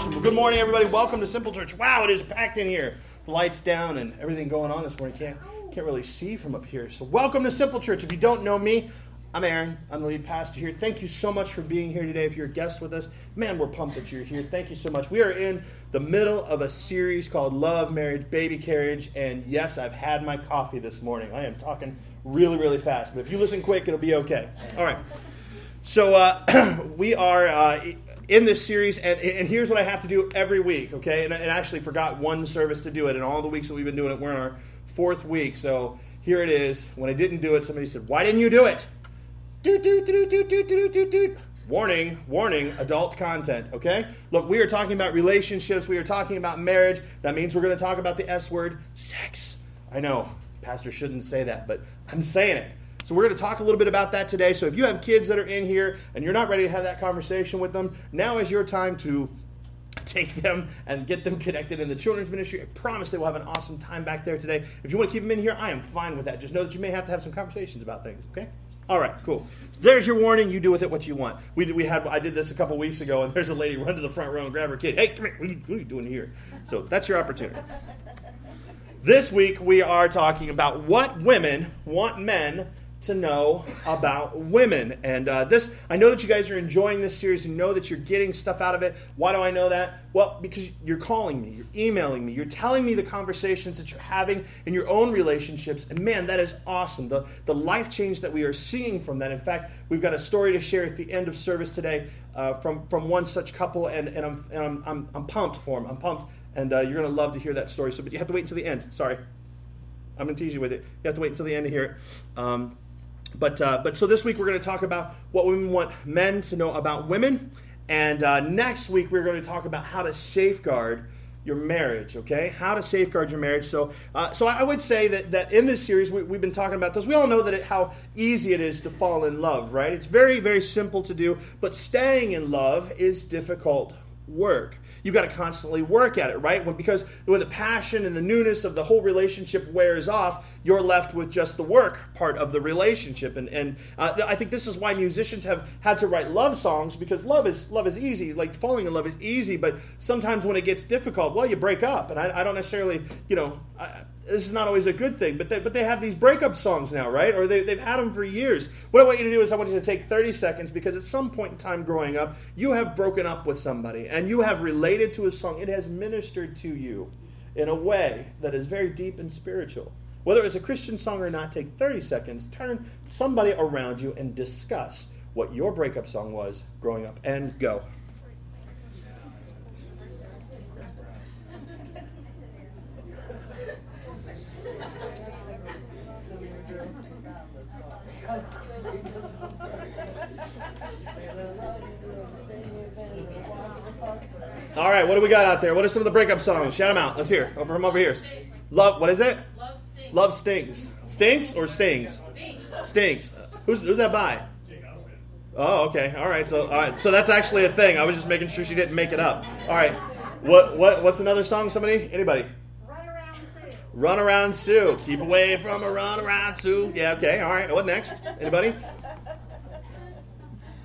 Awesome. Well, good morning, everybody. Welcome to Simple Church. Wow, it is packed in here. The lights down and everything going on this morning. Can't can't really see from up here. So, welcome to Simple Church. If you don't know me, I'm Aaron. I'm the lead pastor here. Thank you so much for being here today. If you're a guest with us, man, we're pumped that you're here. Thank you so much. We are in the middle of a series called Love, Marriage, Baby Carriage, and yes, I've had my coffee this morning. I am talking really, really fast, but if you listen quick, it'll be okay. All right. So uh, we are uh, in this series, and, and here's what I have to do every week, okay? And, and I actually forgot one service to do it, and all the weeks that we've been doing it, we're in our fourth week. So here it is. When I didn't do it, somebody said, Why didn't you do it? Doot, doot, doot, doot, doot, doot, doot, doot. Warning, warning, adult content, okay? Look, we are talking about relationships, we are talking about marriage. That means we're going to talk about the S word, sex. I know, pastor shouldn't say that, but I'm saying it. So we're going to talk a little bit about that today. So if you have kids that are in here and you're not ready to have that conversation with them, now is your time to take them and get them connected in the children's ministry. I promise they will have an awesome time back there today. If you want to keep them in here, I am fine with that. Just know that you may have to have some conversations about things, okay? All right, cool. So there's your warning. You do with it what you want. We, we had I did this a couple weeks ago, and there's a lady run to the front row and grab her kid. Hey, come here. What are you, what are you doing here? So that's your opportunity. This week we are talking about what women want men to know about women. And uh, this, I know that you guys are enjoying this series and know that you're getting stuff out of it. Why do I know that? Well, because you're calling me, you're emailing me, you're telling me the conversations that you're having in your own relationships. And man, that is awesome. The, the life change that we are seeing from that. In fact, we've got a story to share at the end of service today uh, from, from one such couple, and, and, I'm, and I'm, I'm, I'm pumped for them. I'm pumped. And uh, you're going to love to hear that story. So, but you have to wait until the end. Sorry. I'm going to tease you with it. You have to wait until the end to hear it. Um, but, uh, but so this week we're going to talk about what women want men to know about women. And uh, next week we're going to talk about how to safeguard your marriage, okay? How to safeguard your marriage. So, uh, so I would say that, that in this series we, have been talking about this. We all know that it, how easy it is to fall in love, right? It's very, very simple to do, but staying in love is difficult work. You've got to constantly work at it, right? When, because when the passion and the newness of the whole relationship wears off, you're left with just the work part of the relationship. And, and uh, I think this is why musicians have had to write love songs because love is love is easy. Like falling in love is easy, but sometimes when it gets difficult, well, you break up. And I, I don't necessarily, you know. I, this is not always a good thing, but they, but they have these breakup songs now, right? Or they, they've had them for years. What I want you to do is I want you to take 30 seconds because at some point in time growing up, you have broken up with somebody and you have related to a song. It has ministered to you in a way that is very deep and spiritual. Whether it's a Christian song or not, take 30 seconds, turn somebody around you, and discuss what your breakup song was growing up, and go. Do we got out there? What are some of the breakup songs? Shout them out. Let's hear. Over from over here. Love. What is it? Love stings. Love stings. Stinks or stings? Stings. Stinks. Who's who's that by? Oh, okay. All right. So all right. So that's actually a thing. I was just making sure she didn't make it up. All right. What what what's another song? Somebody? Anybody? Run around Sue. Run around Sue. Keep away from a run around Sue. Yeah. Okay. All right. What next? Anybody?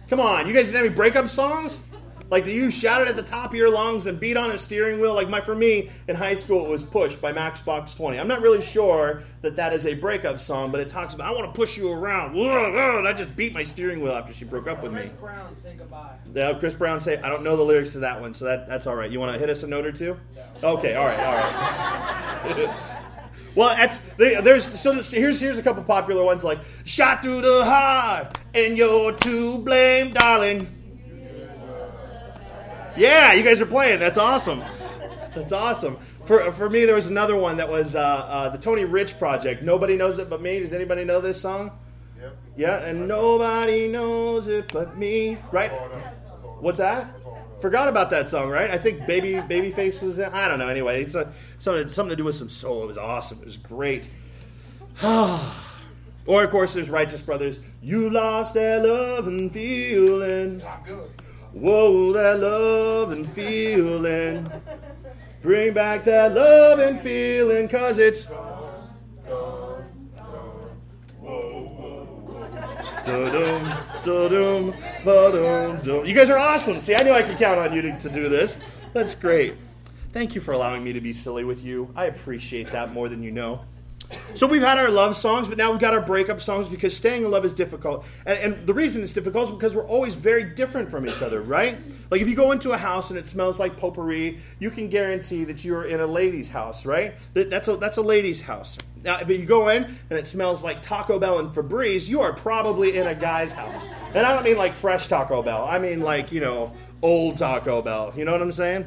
Come on. You guys didn't have any breakup songs? Like do you shouted at the top of your lungs and beat on a steering wheel. Like my for me in high school, it was "Push" by Matchbox Twenty. I'm not really sure that that is a breakup song, but it talks about I want to push you around. And I just beat my steering wheel after she broke up with me. Chris Brown, say goodbye. Yeah, Chris Brown say I don't know the lyrics to that one, so that, that's all right. You want to hit us a note or two? Okay, all right, all right. well, that's there's so here's here's a couple popular ones like "Shot through the heart" and "You're to blame, darling." Yeah, you guys are playing. That's awesome. That's awesome. For, for me, there was another one that was uh, uh, the Tony Rich Project. Nobody knows it but me. Does anybody know this song? Yep. Yeah, and nobody knows it but me. Right? What's that? Forgot about that song, right? I think Baby Babyface was in. I don't know. Anyway, it's a, something something to do with some soul. It was awesome. It was great. or of course, there's Righteous Brothers. You lost that love and feeling. Whoa, that love and feeling. Bring back that love and feeling, cause it's Da-dum, da-dum, ba-dum, dum. You guys are awesome. See, I knew I could count on you to, to do this. That's great. Thank you for allowing me to be silly with you. I appreciate that more than you know. So we've had our love songs, but now we've got our breakup songs because staying in love is difficult. And, and, the reason it's difficult is because we're always very different from each other, right? Like if you go into a house and it smells like potpourri, you can guarantee that you're in a lady's house, right? That, that's a that's a lady's house. Now, if you go in and it smells like Taco Bell and Febreze, you are probably in a guy's house. And I don't mean like fresh Taco Bell. I mean like you know old Taco Bell. You know what I'm saying?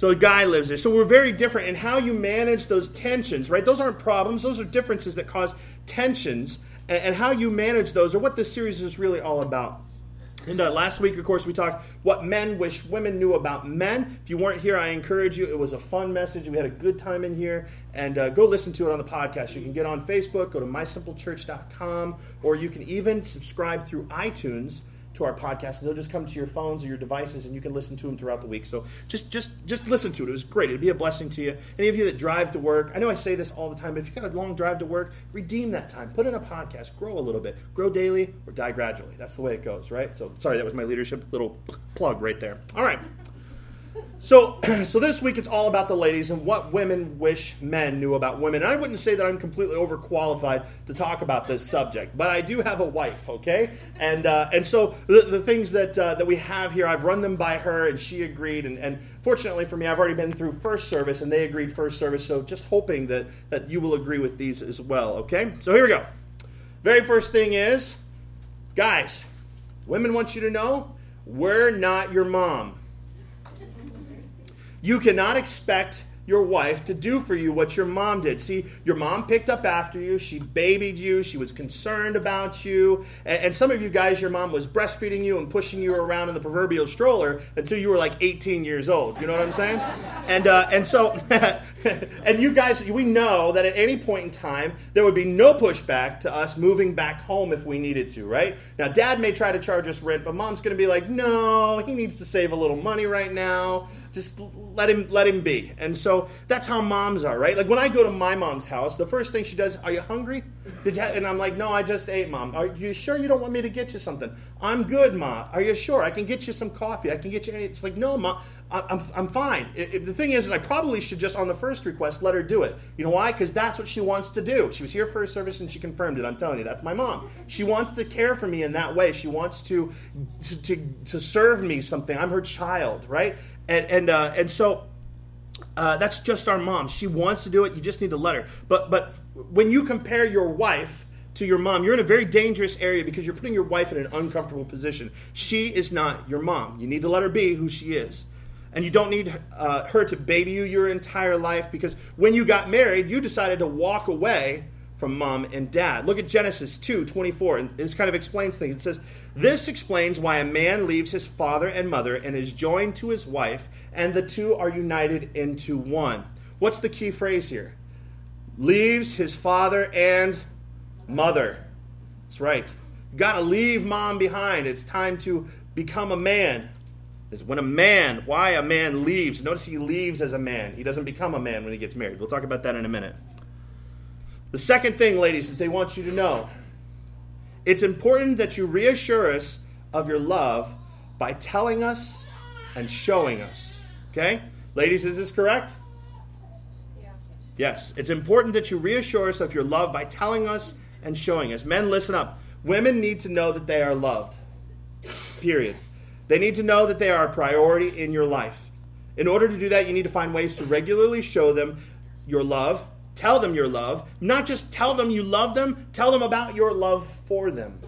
So a guy lives there. So we're very different in how you manage those tensions, right? Those aren't problems, those are differences that cause tensions. And, and how you manage those are what this series is really all about. And uh, last week, of course, we talked what men wish women knew about men. If you weren't here, I encourage you. It was a fun message. We had a good time in here. And uh, go listen to it on the podcast. You can get on Facebook, go to mysimplechurch.com, or you can even subscribe through iTunes to our podcast, and they'll just come to your phones or your devices, and you can listen to them throughout the week. So just just just listen to it. It was great. It'd be a blessing to you. Any of you that drive to work, I know I say this all the time, but if you've got a long drive to work, redeem that time. Put in a podcast. Grow a little bit. Grow daily or die gradually. That's the way it goes, right? So sorry, that was my leadership little plug right there. All right. So, so this week it's all about the ladies and what women wish men knew about women. And I wouldn't say that I'm completely overqualified to talk about this subject, but I do have a wife, okay? And uh, and so the, the things that uh, that we have here, I've run them by her, and she agreed. And, and fortunately for me, I've already been through first service, and they agreed first service. So just hoping that that you will agree with these as well, okay? So here we go. Very first thing is, guys, women want you to know we're not your mom. You cannot expect your wife to do for you what your mom did. See, your mom picked up after you, she babied you, she was concerned about you. And, and, some of you guys, your mom was breastfeeding you and pushing you around in the proverbial stroller until you were like 18 years old. You know what I'm saying? And, uh, and so, and you guys, we know that at any point in time, there would be no pushback to us moving back home if we needed to, right? Now, dad may try to charge us rent, but mom's going to be like, no, he needs to save a little money right now just let him let him be. And so that's how moms are, right? Like when I go to my mom's house, the first thing she does, "Are you hungry?" Did you and I'm like, "No, I just ate, mom." Are you sure you don't want me to get you something? I'm good, mom. Are you sure? I can get you some coffee. I can get you. It's like, no, ma. I'm, I'm fine. It, it, the thing is, I probably should just, on the first request, let her do it. You know why? Because that's what she wants to do. She was here first service and she confirmed it. I'm telling you, that's my mom. She wants to care for me in that way. She wants to, to, to, to serve me something. I'm her child, right? And and uh, and so uh, that's just our mom. She wants to do it. You just need to let her. But but when you compare your wife to your mom, you're in a very dangerous area because you're putting your wife in an uncomfortable position. She is not your mom. You need to let her be who she is. And you don't need uh, her to baby you your entire life because when you got married, you decided to walk away from mom and dad. Look at Genesis 2 24, and this kind of explains things. It says, This explains why a man leaves his father and mother and is joined to his wife, and the two are united into one. What's the key phrase here? Leaves his father and mother. That's right. You got to leave mom behind. It's time to become a man. Is when a man, why a man leaves. Notice he leaves as a man. He doesn't become a man when he gets married. We'll talk about that in a minute. The second thing, ladies, that they want you to know it's important that you reassure us of your love by telling us and showing us. Okay? Ladies, is this correct? Yes. It's important that you reassure us of your love by telling us and showing us. Men, listen up. Women need to know that they are loved. Period. They need to know that they are a priority in your life. In order to do that, you need to find ways to regularly show them your love Tell them your love. Not just tell them you love them, tell them about your love for them.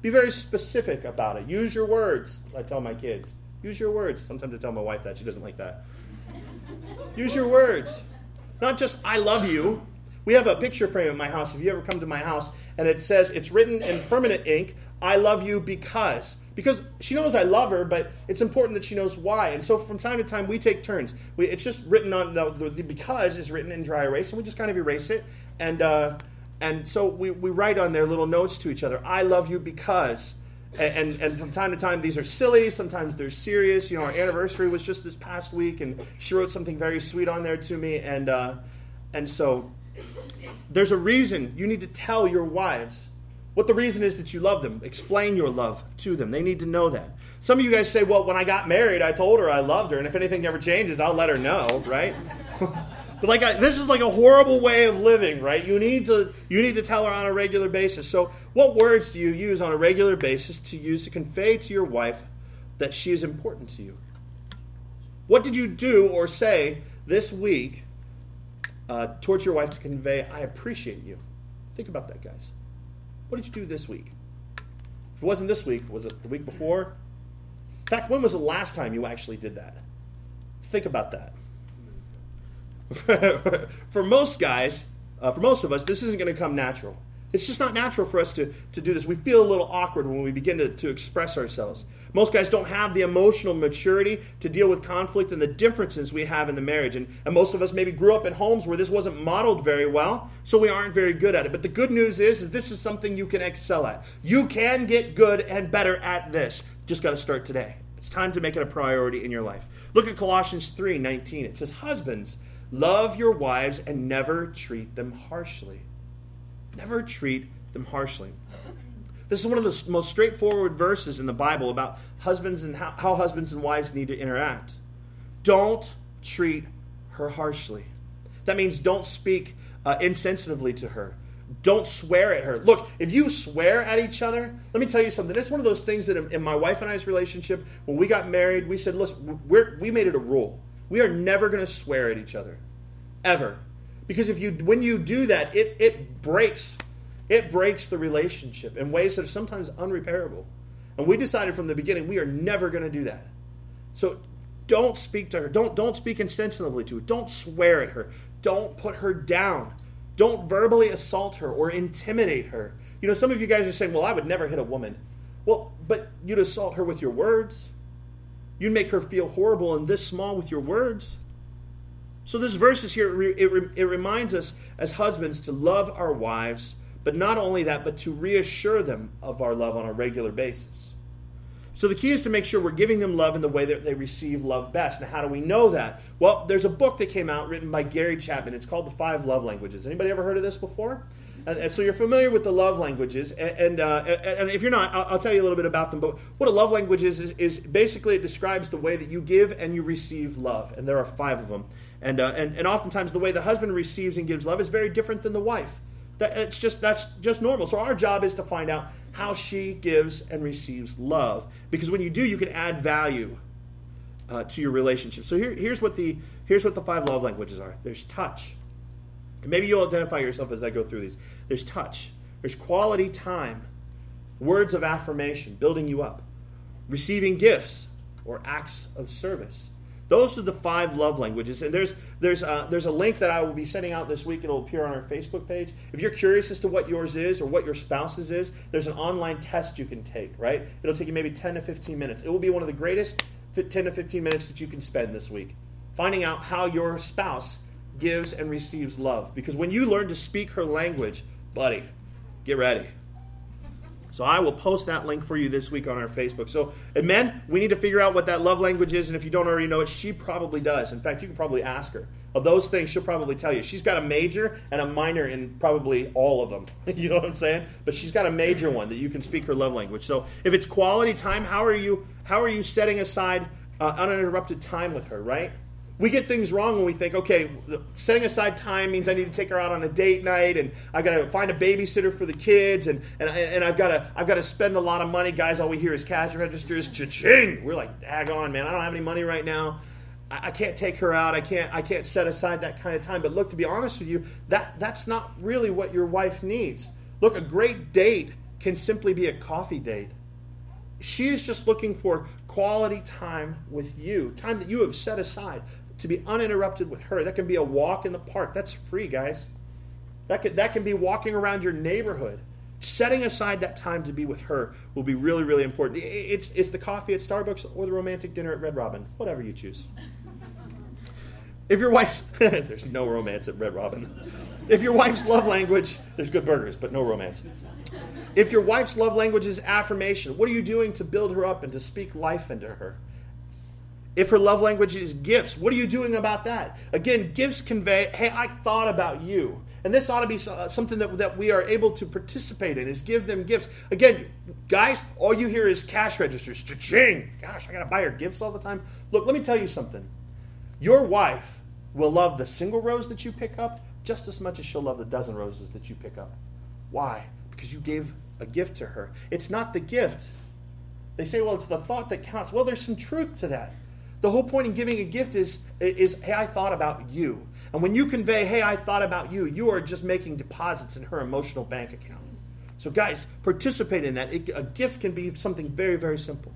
Be very specific about it. Use your words. I tell my kids. Use your words. Sometimes I tell my wife that. She doesn't like that. Use your words. Not just, I love you. We have a picture frame in my house. If you ever come to my house and it says, it's written in permanent ink, I love you because because she knows I love her, but it's important that she knows why. And so from time to time, we take turns. We, it's just written on no, the, because is written in dry erase, and we just kind of erase it. And uh, and so we, we write on there little notes to each other. I love you because. And, and, and from time to time, these are silly. Sometimes they're serious. You know, our anniversary was just this past week, and she wrote something very sweet on there to me. And uh, and so there's a reason you need to tell your wives what the reason is that you love them. Explain your love to them. They need to know that. Some of you guys say, well, when I got married, I told her I loved her, and if anything ever changes, I'll let her know, right? but like I, this is like a horrible way of living, right? You need to you need to tell her on a regular basis. So, what words do you use on a regular basis to use to convey to your wife that she is important to you? What did you do or say this week uh, towards your wife to convey, I appreciate you? Think about that, guys. What did you do this week? If it wasn't this week, was it the week before? In fact, when was the last time you actually did that? Think about that. for most guys, uh, for most of us, this isn't going to come natural. It's just not natural for us to, to do this. We feel a little awkward when we begin to, to express ourselves. Most guys don't have the emotional maturity to deal with conflict and the differences we have in the marriage. And, and most of us maybe grew up in homes where this wasn't modeled very well, so we aren't very good at it. But the good news is, is this is something you can excel at. You can get good and better at this. Just got to start today. It's time to make it a priority in your life. Look at Colossians 3 19. It says, Husbands, love your wives and never treat them harshly. Never treat them harshly. This is one of the most straightforward verses in the Bible about husbands and how, how husbands and wives need to interact. Don't treat her harshly. That means don't speak uh, insensitively to her. Don't swear at her. Look, if you swear at each other, let me tell you something. It's one of those things that in, in my wife and I's relationship, when we got married, we said, listen, we made it a rule. We are never going to swear at each other, ever. Because if you, when you do that, it, it breaks, it breaks the relationship in ways that are sometimes unrepairable. And we decided from the beginning we are never going to do that. So don't speak to her. Don't don't speak insensitively to her. Don't swear at her. Don't put her down. Don't verbally assault her or intimidate her. You know, some of you guys are saying, "Well, I would never hit a woman." Well, but you'd assault her with your words. You'd make her feel horrible and this small with your words. So this verse is here, it, it reminds us as husbands to love our wives, but not only that, but to reassure them of our love on a regular basis. So the key is to make sure we're giving them love in the way that they receive love best. Now, how do we know that? Well, there's a book that came out written by Gary Chapman. It's called The Five Love Languages. Anybody ever heard of this before? And, so you're familiar with the love languages, and, and, uh, and if you're not, I'll, I'll, tell you a little bit about them. But what a love language is, is, is basically it describes the way that you give and you receive love, and there are five of them. And, uh, and, and oftentimes the way the husband receives and gives love is very different than the wife. That, it's just, that's just normal. So our job is to find out how she gives and receives love. Because when you do, you can add value uh, to your relationship. So here, here's, what the, here's what the five love languages are there's touch. And maybe you'll identify yourself as I go through these. There's touch, there's quality time, words of affirmation, building you up, receiving gifts or acts of service, those are the five love languages, and there's there's uh, there's a link that I will be sending out this week. It'll appear on our Facebook page. If you're curious as to what yours is or what your spouse's is, there's an online test you can take. Right? It'll take you maybe 10 to 15 minutes. It will be one of the greatest 10 to 15 minutes that you can spend this week, finding out how your spouse gives and receives love. Because when you learn to speak her language, buddy, get ready so I will post that link for you this week on our Facebook. So, and men, we need to figure out what that love language is. And if you don't already know it, she probably does. In fact, you can probably ask her. Of those things, she'll probably tell you. She's got a major and a minor in probably all of them. you know what I'm saying? But she's got a major one that you can speak her love language. So if it's quality time, how are you? How are you setting aside uh, uninterrupted time with her? Right? We get things wrong when we think, okay, setting aside time means I need to take her out on a date night, and I've got to find a babysitter for the kids, and and, and I've got to I've got to spend a lot of money. Guys, all we hear is cash registers, cha-ching. We're like, dag on, man, I don't have any money right now. I, I can't take her out. I can't I can't set aside that kind of time. But look, to be honest with you, that that's not really what your wife needs. Look, a great date can simply be a coffee date. She is just looking for quality time with you, time that you have set aside to be uninterrupted with her. That can be a walk in the park. That's free, guys. That can, that can be walking around your neighborhood. setting aside that time to be with her will be really, really important. It's, it's the coffee at Starbucks or the romantic dinner at Red Robin, whatever you choose. If your wife's, there's no romance at Red Robin. If your wife's love language, there's good burgers, but no romance. If your wife's love language is affirmation, what are you doing to build her up and to speak life into her? If her love language is gifts, what are you doing about that? Again, gifts convey, hey, I thought about you. And this ought to be uh, something that, that we are able to participate in, is give them gifts. Again, guys, all you hear is cash registers. Cha-ching! Gosh, I got to buy her gifts all the time. Look, let me tell you something. Your wife will love the single rose that you pick up just as much as she'll love the dozen roses that you pick up. Why? Because you gave a gift to her. It's not the gift. They say, well, it's the thought that counts. Well, there's some truth to that. The whole point in giving a gift is, is hey, I thought about you. And when you convey, hey, I thought about you, you are just making deposits in her emotional bank account. So, guys, participate in that. It, a gift can be something very, very simple.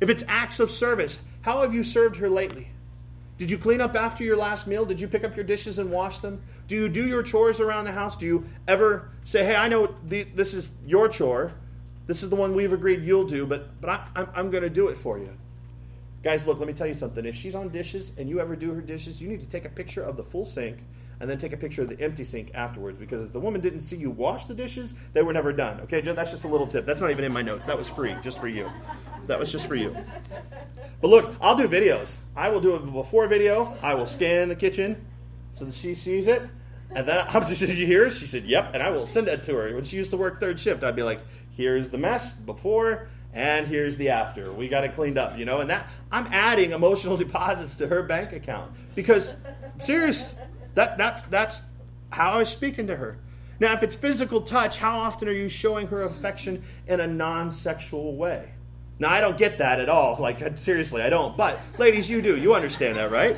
If it's acts of service, how have you served her lately? Did you clean up after your last meal? Did you pick up your dishes and wash them? Do you do your chores around the house? Do you ever say, hey, I know the, this is your chore. This is the one we've agreed you'll do, but, but I, I'm, I'm going to do it for you. Guys, look, let me tell you something. If she's on dishes and you ever do her dishes, you need to take a picture of the full sink and then take a picture of the empty sink afterwards because if the woman didn't see you wash the dishes, they were never done. Okay, that's just a little tip. That's not even in my notes. That was free, just for you. That was just for you. But look, I'll do videos. I will do a before video. I will scan the kitchen so that she sees it. And then, I'm just, did you hear? She said, yep. And I will send that to her. When she used to work third shift, I'd be like, here's the mess before and here's the after. We got it cleaned up, you know. And that I'm adding emotional deposits to her bank account because, serious, that that's that's how I was speaking to her. Now, if it's physical touch, how often are you showing her affection in a non-sexual way? Now, I don't get that at all. Like, seriously, I don't. But, ladies, you do. You understand that, right?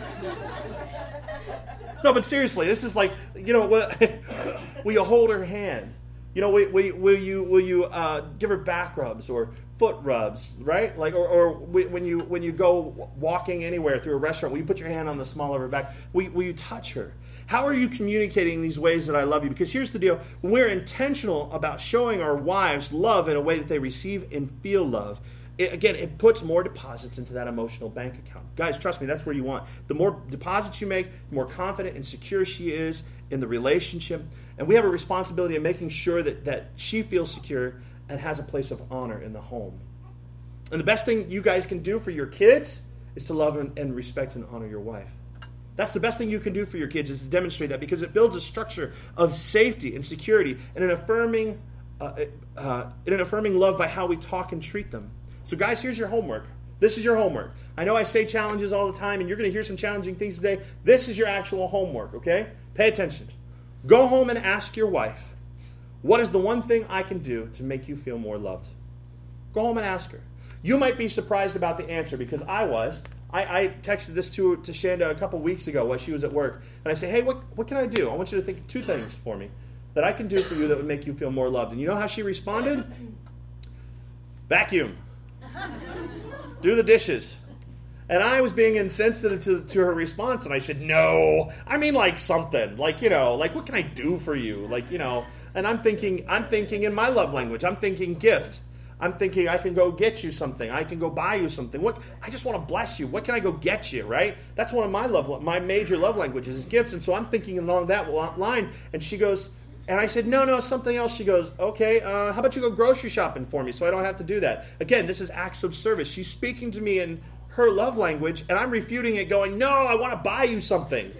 No, but seriously, this is like, you know, will you hold her hand? You know, will, will, will you will you uh, give her back rubs or foot rubs, right? Like, or, or when you when you go walking anywhere through a restaurant, will you put your hand on the small of her back? Will, will you touch her? How are you communicating these ways that I love you? Because here's the deal: we're intentional about showing our wives love in a way that they receive and feel love, it, again, it puts more deposits into that emotional bank account. Guys, trust me, that's where you want. The more deposits you make, the more confident and secure she is in the relationship. And we have a responsibility of making sure that, that she feels secure and has a place of honor in the home. And the best thing you guys can do for your kids is to love and, and respect and honor your wife. That's the best thing you can do for your kids is to demonstrate that because it builds a structure of safety and security and an affirming, uh, uh, and an affirming love by how we talk and treat them. So, guys, here's your homework. This is your homework. I know I say challenges all the time, and you're going to hear some challenging things today. This is your actual homework, okay? Pay attention. Go home and ask your wife, what is the one thing I can do to make you feel more loved? Go home and ask her. You might be surprised about the answer because I was. I, I texted this to, to Shanda a couple weeks ago while she was at work. And I said, hey, what, what can I do? I want you to think two things for me that I can do for you that would make you feel more loved. And you know how she responded? Vacuum. Do the dishes. And I was being insensitive to, to her response, and I said, No, I mean like something, like you know, like what can I do for you, like you know. And I'm thinking, I'm thinking in my love language. I'm thinking gift. I'm thinking I can go get you something. I can go buy you something. What I just want to bless you. What can I go get you? Right? That's one of my love, my major love languages is gifts. And so I'm thinking along that line. And she goes, and I said, no, no, something else. She goes, okay, uh, how about you go grocery shopping for me so I don't have to do that? Again, this is acts of service. She's speaking to me in her love language, and I'm refuting it, going, No, I want to buy you something.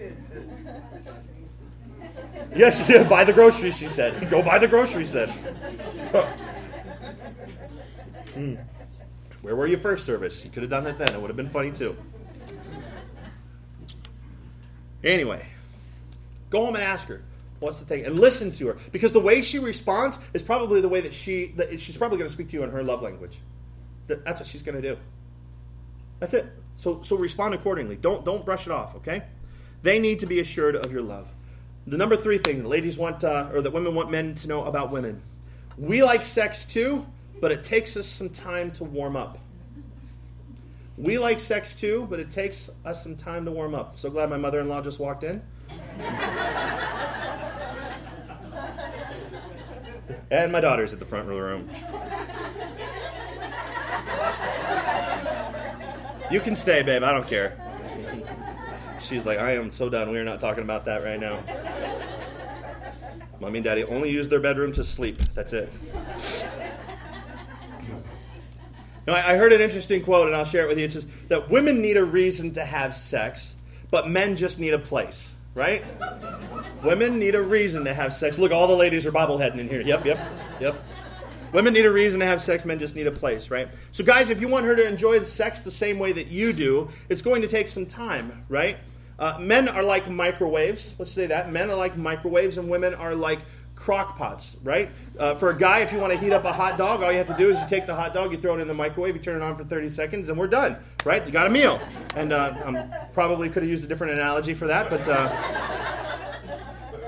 Yes, yeah, buy the groceries, she said. Go buy the groceries then. mm. Where were you first service? You could have done that then. It would have been funny too. Anyway, go home and ask her what's the thing and listen to her because the way she responds is probably the way that she that she's probably going to speak to you in her love language that's what she's going to do that's it. So so respond accordingly. Don't don't brush it off. Okay. They need to be assured of your love. The number three thing that ladies want, uh, or that women want men to know about women. We like sex too, but it takes us some time to warm up. We like sex too, but it takes us some time to warm up. So glad my mother in law just walked in. And my daughter's at the front of the room. You can stay, babe. I don't care. She's like, I am so done. We are not talking about that right now. Mommy and daddy only use their bedroom to sleep. That's it. Now, I heard an interesting quote, and I'll share it with you. It says that women need a reason to have sex, but men just need a place, right? women need a reason to have sex. Look, all the ladies are bobbleheading in here. Yep, yep, yep. Women need a reason to have sex, men just need a place, right? So, guys, if you want her to enjoy sex the same way that you do, it's going to take some time, right? Uh, men are like microwaves. Let's say that. Men are like microwaves, and women are like crock pots, right? Uh, for a guy, if you want to heat up a hot dog, all you have to do is you take the hot dog, you throw it in the microwave, you turn it on for 30 seconds, and we're done, right? You got a meal. And uh, I probably could have used a different analogy for that, but. Uh,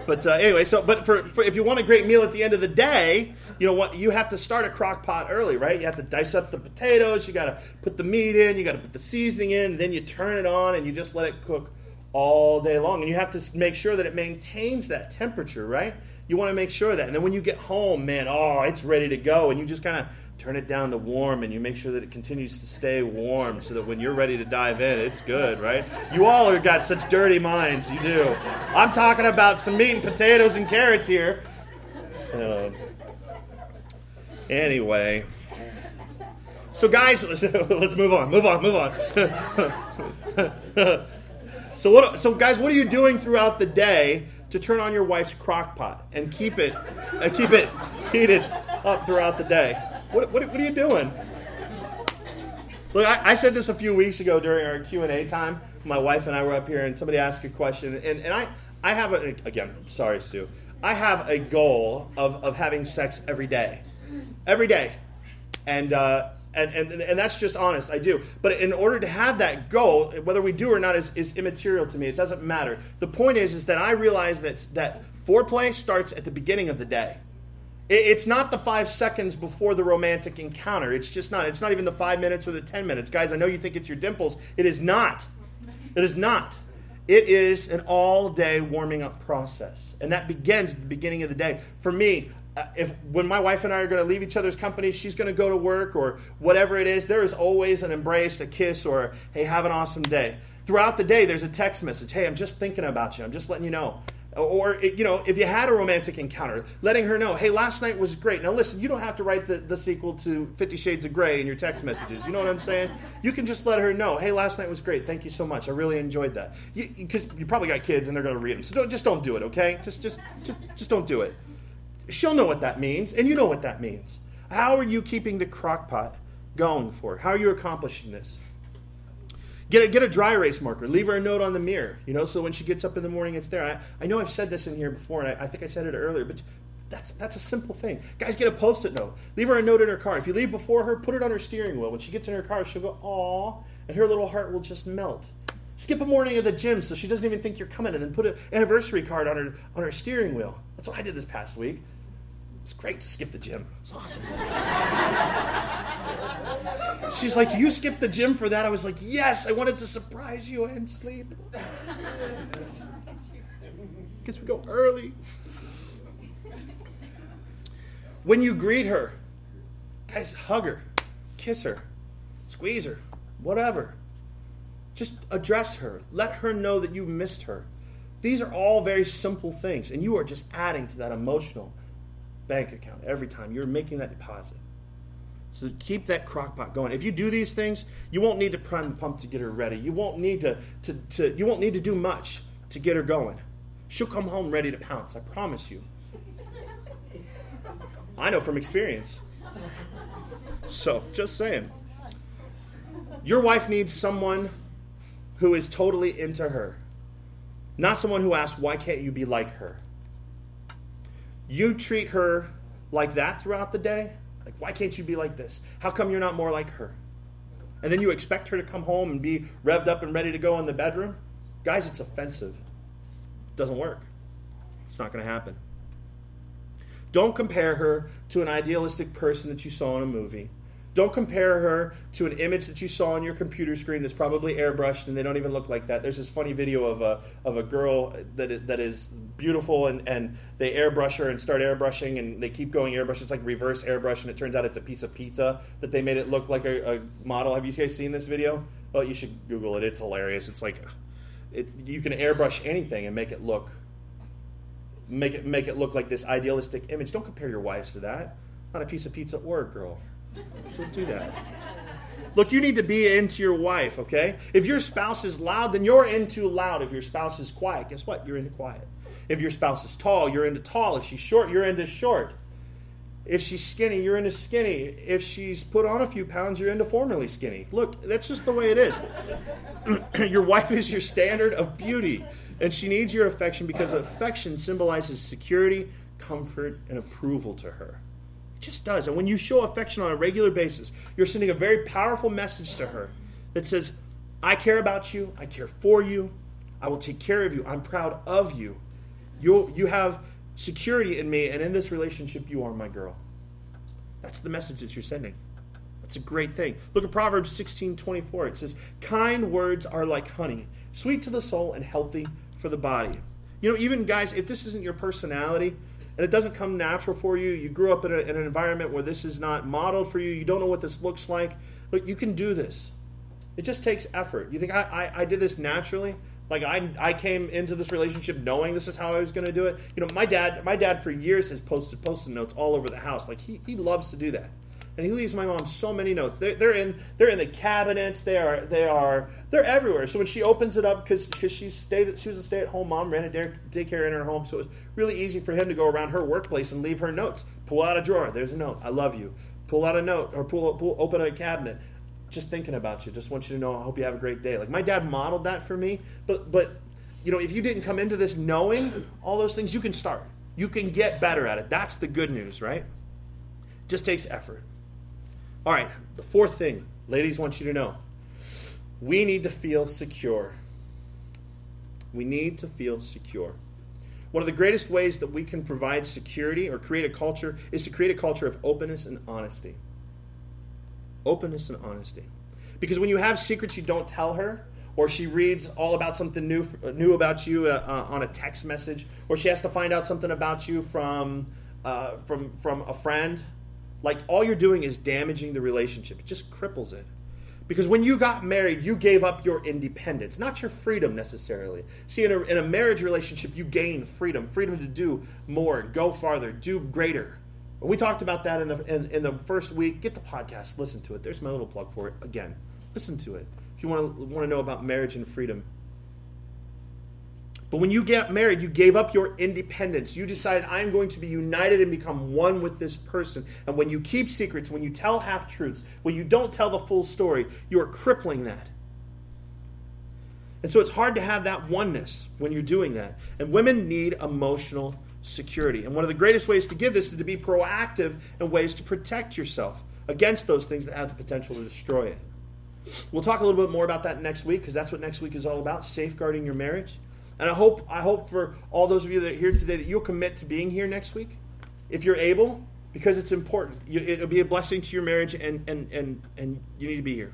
but uh, anyway, so but for, for if you want a great meal at the end of the day, you know what? You have to start a crock pot early, right? You have to dice up the potatoes. You got to put the meat in. You got to put the seasoning in. Then you turn it on and you just let it cook all day long. And you have to make sure that it maintains that temperature, right? You want to make sure that. And then when you get home, man, oh, it's ready to go. And you just kind of turn it down to warm and you make sure that it continues to stay warm so that when you're ready to dive in, it's good, right? You all have got such dirty minds. You do. I'm talking about some meat and potatoes and carrots here. Uh, anyway. So, guys, let's move on, move on, move on. so, what? So, guys, what are you doing throughout the day to turn on your wife's crock pot and keep it, uh, keep it heated up throughout the day? What, what, what are you doing? Look, I, I, said this a few weeks ago during our Q and A time. My wife and I were up here, and somebody asked a question, and, and I, I have a, again, sorry, Sue. I have a goal of, of having sex every day, every day, and, uh, and, and and that's just honest. I do, but in order to have that goal, whether we do or not is, is immaterial to me. It doesn't matter. The point is, is that I realize that that foreplay starts at the beginning of the day. It's not the five seconds before the romantic encounter. It's just not. It's not even the five minutes or the ten minutes. Guys, I know you think it's your dimples. It is not. It is not. It is an all day warming up process. And that begins at the beginning of the day. For me, Uh, if when my wife and I are going to leave each other's company, she's going to go to work or whatever it is, there is always an embrace, a kiss, or hey, have an awesome day. Throughout the day, there's a text message. Hey, I'm just thinking about you. I'm just letting you know. Or, you know, if you had a romantic encounter, letting her know, hey, last night was great. Now, listen, you don't have to write the, the sequel to Fifty Shades of Grey in your text messages. You know what I'm saying? You can just let her know, hey, last night was great. Thank you so much. I really enjoyed that. Because you, you, probably got kids and they're going to read them. So don't, just don't do it, okay? Just, just, just, just don't do it. She'll know what that means, and you know what that means. How are you keeping the crock pot going for? How are you accomplishing this? Get a, get a dry erase marker. Leave her a note on the mirror, you know, so when she gets up in the morning, it's there. I, I know I've said this in here before, and I, I think I said it earlier, but that's, that's a simple thing. Guys, get a post it note. Leave her a note in her car. If you leave before her, put it on her steering wheel. When she gets in her car, she'll go, aw, and her little heart will just melt. Skip a morning at the gym so she doesn't even think you're coming, and then put an anniversary card on her, on her steering wheel. That's what I did this past week. It's great to skip the gym. It's awesome. She's like, You skipped the gym for that? I was like, Yes, I wanted to surprise you and sleep. Because we go early. When you greet her, guys, hug her, kiss her, squeeze her, whatever. Just address her. Let her know that you missed her. These are all very simple things, and you are just adding to that emotional bank account every time. You're making that deposit. So keep that crock pot going. If you do these things, you won't need to prime the pump to get her ready. You won't need to, to, to you won't need to do much to get her going. She'll come home ready to pounce, I promise you. I know from experience. So, just saying. Your wife needs someone who is totally into her, not someone who asks, Why can't you be like her? You treat her like that throughout the day? Like, why can't you be like this? How come you're not more like her? And then you expect her to come home and be revved up and ready to go in the bedroom? Guys, it's offensive. It doesn't work. It's not going to happen. Don't compare her to an idealistic person that you saw in a movie. Don't compare her to an image that you saw on your computer screen that's probably airbrushed and they don't even look like that. There's this funny video of a, of a girl that is, that is beautiful and, and they airbrush her and start airbrushing and they keep going airbrush. It's like reverse airbrush and it turns out it's a piece of pizza that they made it look like a, a model. Have you guys seen this video? Well, you should Google it. It's hilarious. It's like it, you can airbrush anything and make it look make it make it look like this idealistic image. Don't compare your wives to that. Not a piece of pizza or a girl. Don't do that. Look, you need to be into your wife, okay? If your spouse is loud, then you're into loud. If your spouse is quiet, guess what? You're into quiet. If your spouse is tall, you're into tall. If she's short, you're into short. If she's skinny, you're into skinny. If she's put on a few pounds, you're into formerly skinny. Look, that's just the way it is. your wife is your standard of beauty, and she needs your affection because affection symbolizes security, comfort, and approval to her just does. And when you show affection on a regular basis, you're sending a very powerful message to her that says, I care about you, I care for you, I will take care of you, I'm proud of you. You you have security in me, and in this relationship, you are my girl. That's the message that you're sending. That's a great thing. Look at Proverbs 16 24. It says, Kind words are like honey, sweet to the soul and healthy for the body. You know, even guys, if this isn't your personality, and it doesn't come natural for you, you grew up in, a, in, an environment where this is not modeled for you, you don't know what this looks like, look, you can do this. It just takes effort. You think, I, I, I did this naturally? Like I, I came into this relationship knowing this is how I was going to do it. You know, my dad, my dad for years has posted post-it notes all over the house. Like he, he loves to do that and he leaves my mom so many notes. They're, they're in they're in the cabinets. They are they are they're everywhere. So when she opens it up, because because she stayed she was a stay at home mom, ran a daycare in her home, so it was really easy for him to go around her workplace and leave her notes. Pull out a drawer. There's a note. I love you. Pull out a note or pull, pull open a cabinet. Just thinking about you. Just want you to know. I hope you have a great day. Like my dad modeled that for me. But but you know if you didn't come into this knowing all those things, you can start. You can get better at it. That's the good news, right? Just takes effort. All right, the fourth thing, ladies want you to know we need to feel secure. We need to feel secure. One of the greatest ways that we can provide security or create a culture is to create a culture of openness and honesty. Openness and honesty. Because when you have secrets you don't tell her, or she reads all about something new new about you uh, uh, on a text message, or she has to find out something about you from uh, from from a friend like all you're doing is damaging the relationship. It just cripples it. Because when you got married, you gave up your independence, not your freedom necessarily. See, in a, in a marriage relationship, you gain freedom freedom to do more, go farther, do greater. We talked about that in the, in, in the first week. Get the podcast, listen to it. There's my little plug for it again. Listen to it. If you want to, want to know about marriage and freedom, but when you get married, you gave up your independence. You decided, I'm going to be united and become one with this person. And when you keep secrets, when you tell half truths, when you don't tell the full story, you are crippling that. And so it's hard to have that oneness when you're doing that. And women need emotional security. And one of the greatest ways to give this is to be proactive in ways to protect yourself against those things that have the potential to destroy it. We'll talk a little bit more about that next week because that's what next week is all about safeguarding your marriage. And I hope, I hope for all those of you that are here today that you'll commit to being here next week, if you're able, because it's important. It'll be a blessing to your marriage, and, and, and, and you need to be here.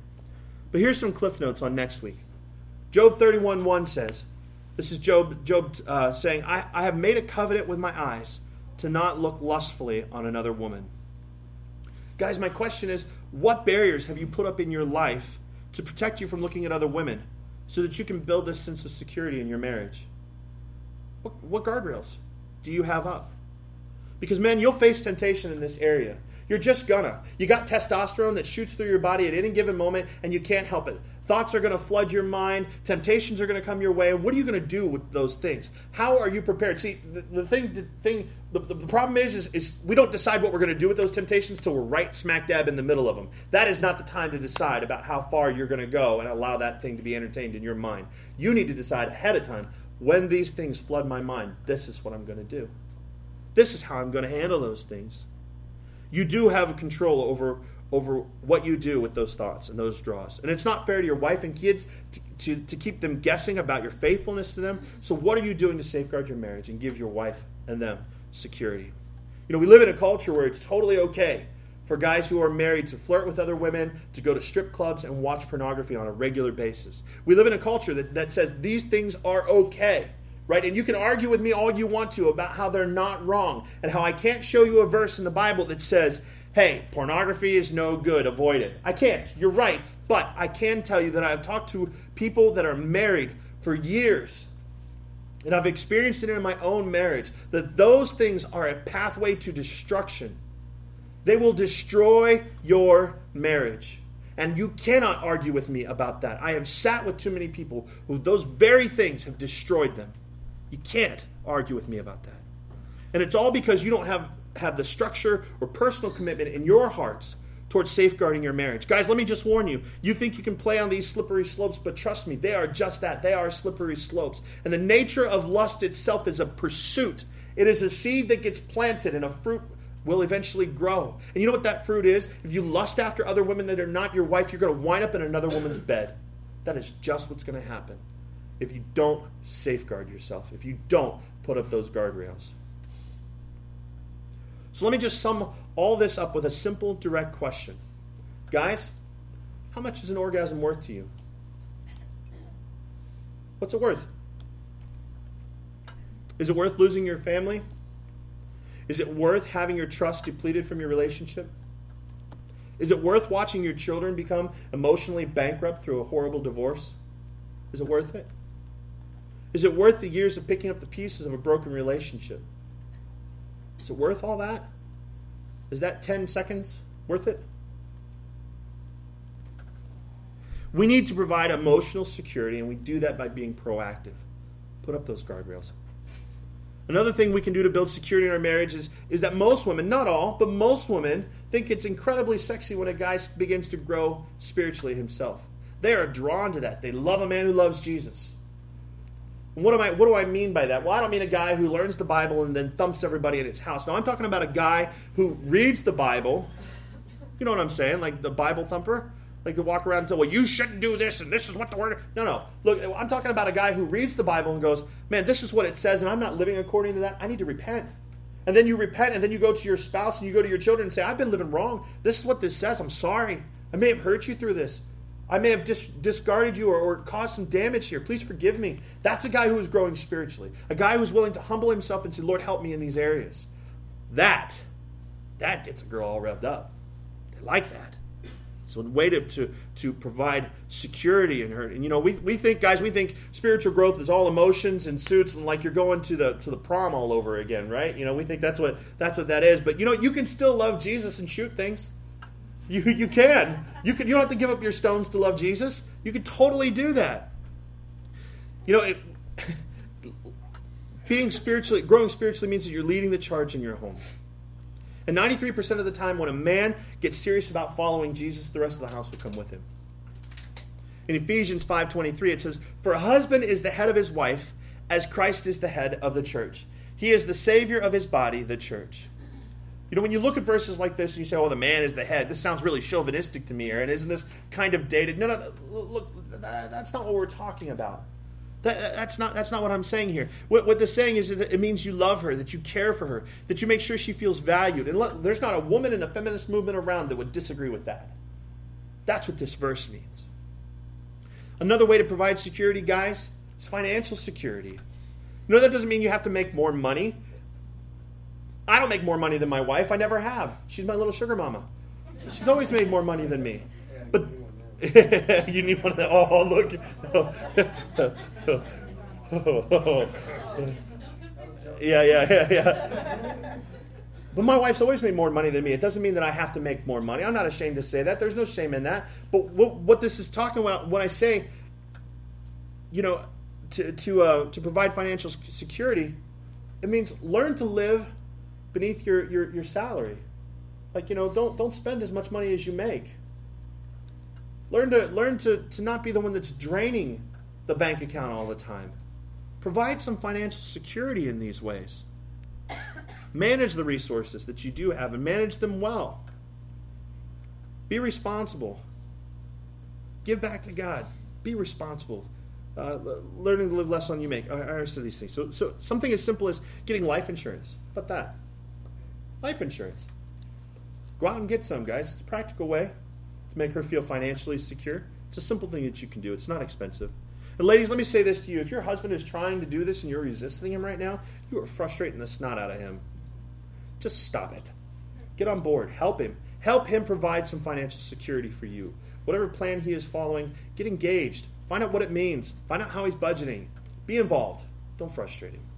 But here's some cliff notes on next week. Job 31 1 says, This is Job, Job uh, saying, I, I have made a covenant with my eyes to not look lustfully on another woman. Guys, my question is what barriers have you put up in your life to protect you from looking at other women? So that you can build this sense of security in your marriage? What, what guardrails do you have up? Because, man, you'll face temptation in this area. You're just gonna. You got testosterone that shoots through your body at any given moment, and you can't help it. Thoughts are going to flood your mind. Temptations are going to come your way. What are you going to do with those things? How are you prepared? See, the, the thing, the thing, the, the, problem is, is, is we don't decide what we're going to do with those temptations till we're right smack dab in the middle of them. That is not the time to decide about how far you're going to go and allow that thing to be entertained in your mind. You need to decide ahead of time when these things flood my mind. This is what I'm going to do. This is how I'm going to handle those things. You do have control over over what you do with those thoughts and those draws. And it's not fair to your wife and kids to, to, to, keep them guessing about your faithfulness to them. So, what are you doing to safeguard your marriage and give your wife and them security? You know, we live in a culture where it's totally okay for guys who are married to flirt with other women, to go to strip clubs and watch pornography on a regular basis. We live in a culture that, that says these things are okay, right? And you can argue with me all you want to about how they're not wrong and how I can't show you a verse in the Bible that says, hey, pornography is no good, avoid it. I can't. You're right. But I can tell you that I've talked to people that are married for years and I've experienced it in my own marriage, that those things are a pathway to destruction. They will destroy your marriage. And you cannot argue with me about that. I have sat with too many people who those very things have destroyed them. You can't argue with me about that. And it's all because you don't have, have the structure or personal commitment in your hearts towards safeguarding your marriage. Guys, let me just warn you. You think you can play on these slippery slopes, but trust me, they are just that. They are slippery slopes. And the nature of lust itself is a pursuit. It is a seed that gets planted and a fruit will eventually grow. And you know what that fruit is? If you lust after other women that are not your wife, you're going to wind up in another woman's bed. That is just what's going to happen if you don't safeguard yourself, if you don't put up those guardrails. So let me just sum all this up with a simple, direct question. Guys, how much is an orgasm worth to you? What's it worth? Is it worth losing your family? Is it worth having your trust depleted from your relationship? Is it worth watching your children become emotionally bankrupt through a horrible divorce? Is it worth it? Is it worth the years of picking up the pieces of a broken relationship? Is it worth all that? Is that 10 seconds worth it? We need to provide emotional security, and we do that by being proactive. Put up those guardrails. Another thing we can do to build security in our marriage is, is that most women, not all, but most women, think it's incredibly sexy when a guy begins to grow spiritually himself. They are drawn to that. They love a man who loves Jesus. What, am I, what do I mean by that? Well, I don't mean a guy who learns the Bible and then thumps everybody in his house. No, I'm talking about a guy who reads the Bible. You know what I'm saying? Like the Bible thumper like to walk around and tell, well, you shouldn't do this, and this is what the word. No, no. Look, I'm talking about a guy who reads the Bible and goes, man, this is what it says, and I'm not living according to that. I need to repent. And then you repent, and then you go to your spouse and you go to your children and say, I've been living wrong. This is what this says. I'm sorry. I may have hurt you through this. I may have dis- discarded you or, or caused some damage here. Please forgive me. That's a guy who is growing spiritually. A guy who's willing to humble himself and say, Lord, help me in these areas. That, that gets a girl all revved up. They like that. So a way to, to, to provide security in her. And you know, we, we think, guys, we think spiritual growth is all emotions and suits and like you're going to the to the prom all over again, right? You know, we think that's what that's what that is. But you know, you can still love Jesus and shoot things. You you can. You can you don't have to give up your stones to love Jesus. You can totally do that. You know, it, being spiritually growing spiritually means that you're leading the charge in your home. And 93% of the time, when a man gets serious about following Jesus, the rest of the house will come with him. In Ephesians 5:23 it says, "For a husband is the head of his wife, as Christ is the head of the church. He is the savior of his body, the church." You know, when you look at verses like this and you say, "Oh, the man is the head," this sounds really chauvinistic to me, Aaron. Isn't this kind of dated? No, no, look, that's not what we're talking about. That, that's, not, that's not what I'm saying here. What, what this saying is, is that it means you love her, that you care for her, that you make sure she feels valued. And look, there's not a woman in the feminist movement around that would disagree with that. That's what this verse means. Another way to provide security, guys, is financial security. Know, that doesn't mean you have to make more money. I don't make more money than my wife. I never have. She's my little sugar mama. She's always made more money than me. But you need one of the. Oh, look. yeah, yeah, yeah, yeah. But my wife's always made more money than me. It doesn't mean that I have to make more money. I'm not ashamed to say that. There's no shame in that. But what, what this is talking about when I say, you know, to to uh, to provide financial security, it means learn to live beneath your, your, your salary. Like you know, don't don't spend as much money as you make. Learn to learn to, to not be the one that's draining the bank account all the time. Provide some financial security in these ways. Manage the resources that you do have and manage them well. Be responsible. Give back to God. Be responsible. Uh, learning to live less on you make. I, I said these things. So, so something as simple as getting life insurance. How about that? Life insurance. Go out and get some, guys. It's a practical way to make her feel financially secure. It's a simple thing that you can do, it's not expensive. And ladies, let me say this to you. If your husband is trying to do this and you're resisting him right now, you are frustrating the snot out of him. Just stop it. Get on board. Help him. Help him provide some financial security for you. Whatever plan he is following, get engaged. Find out what it means. Find out how he's budgeting. Be involved. Don't frustrate him.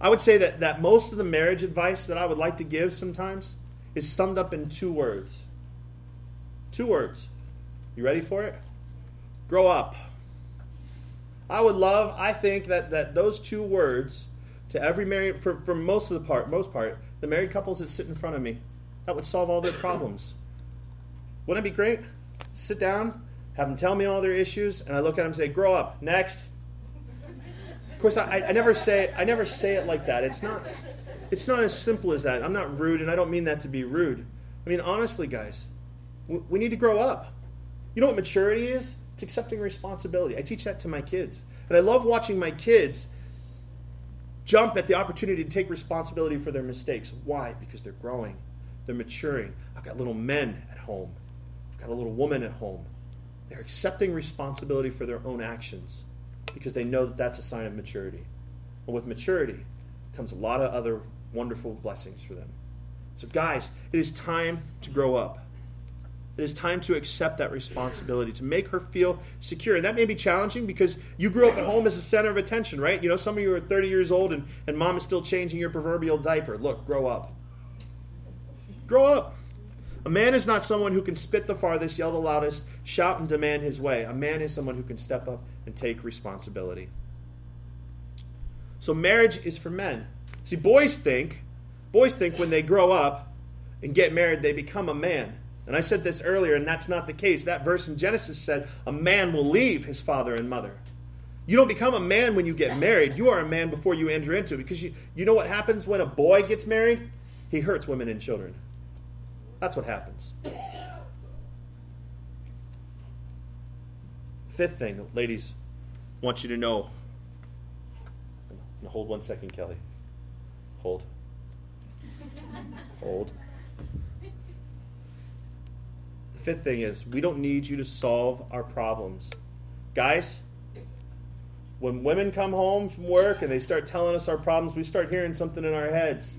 I would say that, that most of the marriage advice that I would like to give sometimes is summed up in two words. Two words. You ready for it? Grow up. I would love, I think that, that those two words to every married for, for most of the part most part, the married couples that sit in front of me, that would solve all their problems. Wouldn't it be great? Sit down, have them tell me all their issues, and I look at them and say, Grow up, next. Of course, I, I never say I never say it like that. It's not it's not as simple as that. I'm not rude, and I don't mean that to be rude. I mean, honestly, guys, we, we need to grow up. You know what maturity is? It's accepting responsibility. I teach that to my kids. And I love watching my kids jump at the opportunity to take responsibility for their mistakes. Why? Because they're growing, they're maturing. I've got little men at home, I've got a little woman at home. They're accepting responsibility for their own actions because they know that that's a sign of maturity. And with maturity comes a lot of other wonderful blessings for them. So, guys, it is time to grow up. It is time to accept that responsibility, to make her feel secure. And that may be challenging because you grew up at home as a center of attention, right? You know, some of you are 30 years old and, and mom is still changing your proverbial diaper. Look, grow up. Grow up. A man is not someone who can spit the farthest, yell the loudest, shout and demand his way. A man is someone who can step up and take responsibility. So marriage is for men. See, boys think, boys think when they grow up and get married, they become a man. And I said this earlier, and that's not the case. That verse in Genesis said, a man will leave his father and mother. You don't become a man when you get married. You are a man before you enter into it. Because you, you know what happens when a boy gets married? He hurts women and children. That's what happens. Fifth thing, ladies, want you to know. Hold one second, Kelly. Hold. Hold. The fifth thing is we don't need you to solve our problems. Guys, when women come home from work and they start telling us our problems, we start hearing something in our heads.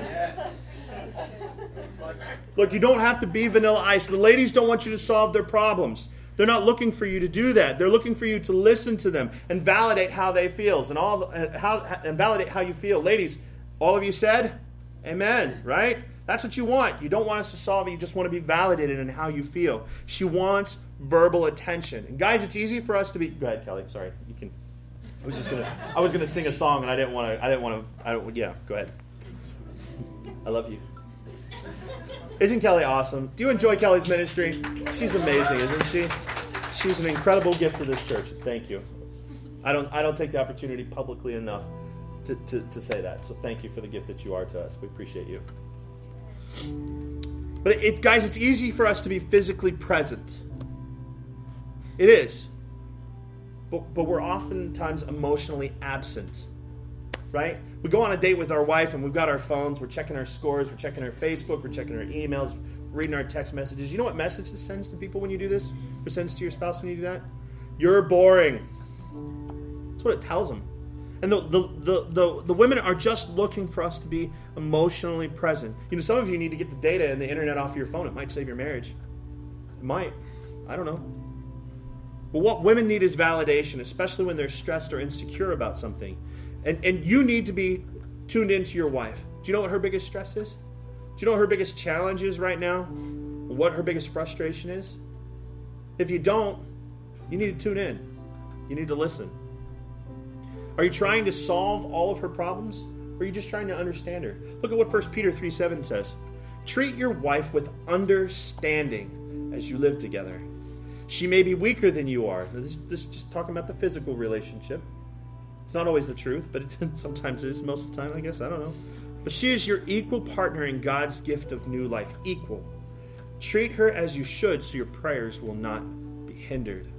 Look, you don't have to be Vanilla Ice. The ladies don't want you to solve their problems. They're not looking for you to do that. They're looking for you to listen to them and validate how they feels and all the, how and validate how you feel. Ladies, all of you said, "Amen." Right? That's what you want. You don't want us to solve it. You just want to be validated in how you feel. She wants verbal attention. And guys, it's easy for us to be. Go ahead, Kelly. Sorry, you can. I was just gonna. I was gonna sing a song, and I didn't want to. I didn't want to. I don't. Yeah, go ahead. I love you. Isn't Kelly awesome? Do you enjoy Kelly's ministry? She's amazing, isn't she? She's an incredible gift to this church. Thank you. I don't, I don't take the opportunity publicly enough to, to, to say that. So thank you for the gift that you are to us. We appreciate you. But it, guys, it's easy for us to be physically present. It is. But, but we're oftentimes emotionally absent right? We go on a date with our wife and we've got our phones, we're checking our scores, we're checking our Facebook, we're checking our emails, reading our text messages. You know what message this sends to people when you do this? Or sends to your spouse when you do that? You're boring. That's what it tells them. And the, the, the, the, the women are just looking for us to be emotionally present. You know, some of you need to get the data and the internet off your phone. It might save your marriage. It might. I don't know. But what women need is validation, especially when they're stressed or insecure about something. And, and you need to be tuned into your wife. Do you know what her biggest stress is? Do you know what her biggest challenge is right now? What her biggest frustration is? If you don't, you need to tune in. You need to listen. Are you trying to solve all of her problems? Or are you just trying to understand her? Look at what 1 Peter 3 7 says. Treat your wife with understanding as you live together. She may be weaker than you are. Now, this, this is just talking about the physical relationship. It's not always the truth, but it sometimes is most of the time, I guess. I don't know. But she is your equal partner in God's gift of new life. Equal. Treat her as you should so your prayers will not be hindered.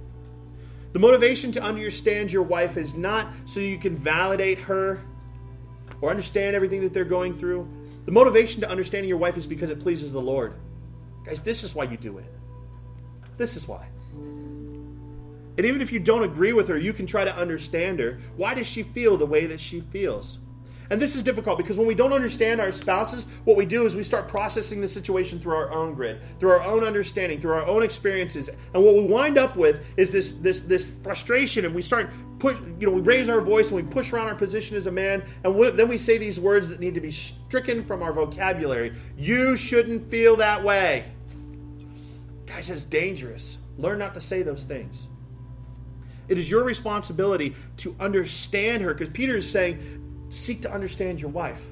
The motivation to understand your wife is not so you can validate her or understand everything that they're going through. The motivation to understanding your wife is because it pleases the Lord. Guys, this is why you do it. This is why. And even if you don't agree with her, you can try to understand her. Why does she feel the way that she feels? And this is difficult because when we don't understand our spouses, what we do is we start processing the situation through our own grid, through our own understanding, through our own experiences. And what we wind up with is this this this frustration and we start push you know, we raise our voice and we push around our position as a man and we, then we say these words that need to be stricken from our vocabulary. You shouldn't feel that way. Guys, it's dangerous. Learn not to say those things. It is your responsibility to understand her because Peter is saying seek to understand your wife.